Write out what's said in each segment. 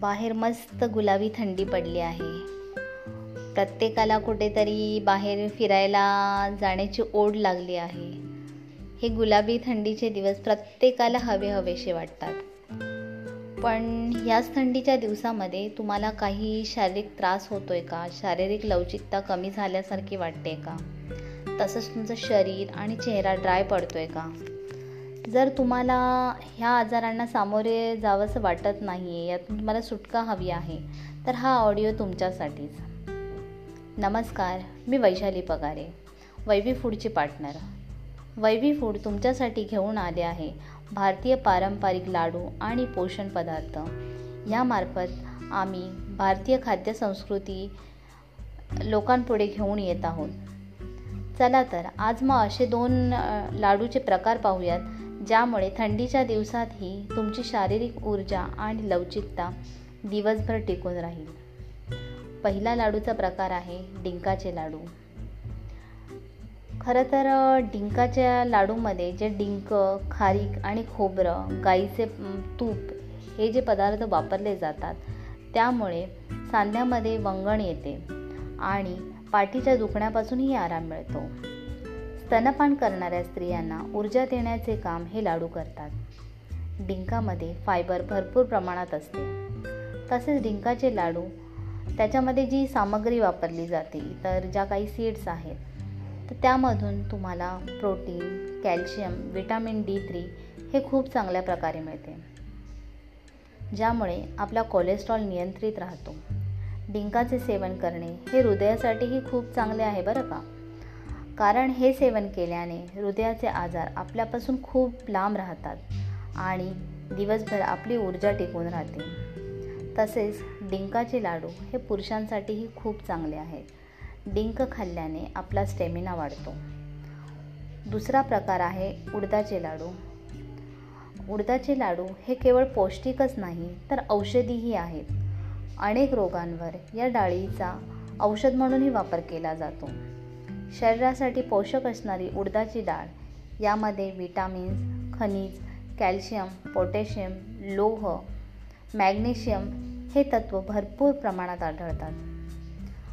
बाहेर मस्त गुलाबी थंडी पडली आहे. प्रत्येकाला कुठेतरी बाहेर फिरायला जाण्याची ओढ लागली आहे. हे गुलाबी थंडीचे दिवस प्रत्येकाला हवे हवेसे वाटतात. पण याच थंडीच्या दिवसामध्ये तुम्हाला काही शारीरिक त्रास होतो आहे का? शारीरिक लवचिकता कमी झाल्यासारखी वाटते का? तसंच तुमचं शरीर आणि चेहरा ड्राय पडतो आहे का? जर तुम्हाला ह्या आजारांना सामोरे जावंसं वाटत नाही आहे यातून तुम्हाला सुटका हवी आहे तर हा ऑडिओ तुमच्यासाठीच. नमस्कार मी वैशाली पगारे वैवी फूडची पार्टनर. वैवी फूड तुमच्यासाठी घेऊन आले आहे भारतीय पारंपरिक लाडू आणि पोषण पदार्थ. यामार्फत आम्ही भारतीय खाद्यसंस्कृती लोकांपुढे घेऊन येत आहोत. चला तर आज मग असे दोन लाडूचे प्रकार पाहूयात. ज्यामुळे थंडीच्या दिवसातही तुमची शारीरिक ऊर्जा आणि लवचिकता दिवसभर टिकून राहील. पहिला लाडूचा प्रकार आहे डिंकाचे लाडू. खरं तर डिंकाच्या लाडूमध्ये जे डिंक खारीक आणि खोबरं गाईचे तूप हे जे पदार्थ वापरले जातात त्यामुळे सांध्यामध्ये वंगण येते आणि पाठीच्या दुखण्यापासूनही आराम मिळतो. स्तनपान करणाऱ्या स्त्रियांना ऊर्जा देण्याचे काम हे लाडू करतात. डिंकामध्ये फायबर भरपूर प्रमाणात असते. तसेच डिंकाचे लाडू त्याच्यामध्ये जी सामग्री वापरली जाते तर ज्या काही सीड्स आहेत तर त्यामधून तुम्हाला protein calcium vitamin D three हे खूप चांगल्या प्रकारे मिळते. ज्यामुळे आपला कोलेस्ट्रॉल नियंत्रित राहतो. डिंकाचे सेवन करणे हे हृदयासाठीही खूप चांगले आहे बरं का? कारण हे सेवन केल्याने हृदयाचे आजार आपल्यापासून खूप लांब राहतात आणि दिवसभर आपली ऊर्जा टिकून राहते. तसेच डिंकाचे लाडू हे पुरुषांसाठीही खूप चांगले आहेत. डिंक खाल्ल्याने आपला स्टेमिना वाढतो. दुसरा प्रकार आहे उडदाचे लाडू. उडदाचे लाडू हे केवळ पौष्टिकच नाही तर औषधीही आहेत. अनेक रोगांवर या डाळीचा औषध म्हणूनही वापर केला जातो. शरीरासाठी पोषक असणारी उडदाची डाळ. यामध्ये विटामिन्स खनिज कॅल्शियम पोटॅशियम लोह मॅग्नेशियम हे तत्त्व भरपूर प्रमाणात आढळतात.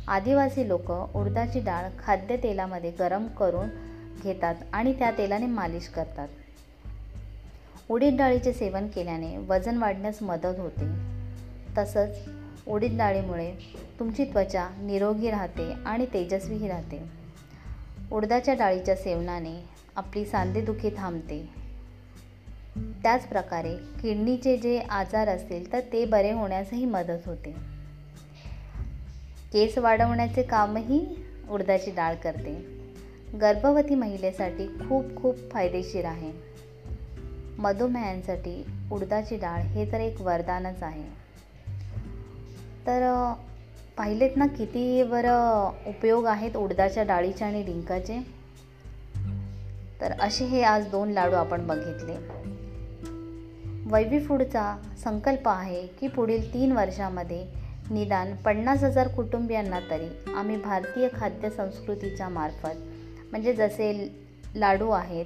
आदिवासी लोक उडदाची डाळ खाद्यतेलामध्ये गरम करून घेतात आणि त्या तेलाने मालिश करतात. उडीद डाळीचे सेवन केल्याने वजन वाढण्यास मदत होते. तसंच उडीद डाळीमुळे तुमची त्वचा निरोगी राहते आणि तेजस्वीही राहते. उडदाच्या डाळीच्या सेवनाने आपली सांधेदुखी थांबते. त्याचप्रकारे किडनीचे जे आजार असतील तर ते बरे होण्यासही मदत होते. केस वाढवण्याचे कामही उडदाची डाळ करते. गर्भवती महिलेसाठी खूप खूप फायदेशीर आहे. मधुमेहांसाठी उडदाची डाळ हे तर एक वरदानच आहे. तर पाहिलेत ना किती बरं उपयोग आहेत उडदाच्या डाळीचे आणि डिंकाचे? तर असे हे आज दोन लाडू आपण बघितले. वैवी फूडचा संकल्प आहे की पुढील तीन वर्षामध्ये निदान पन्नास हजार कुटुंबियांना तरी आम्ही भारतीय खाद्य संस्कृतीच्या मार्फत म्हणजे जसे लाडू आहेत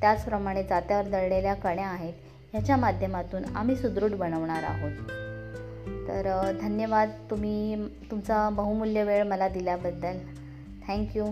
त्याचप्रमाणे जात्यावर दळलेल्या कण्या आहेत ह्याच्या माध्यमातून आम्ही सुदृढ बनवणार आहोत. तर धन्यवाद तुम्ही तुमचा बहुमूल्य वेळ मला दिल्याबद्दल. थँक्यू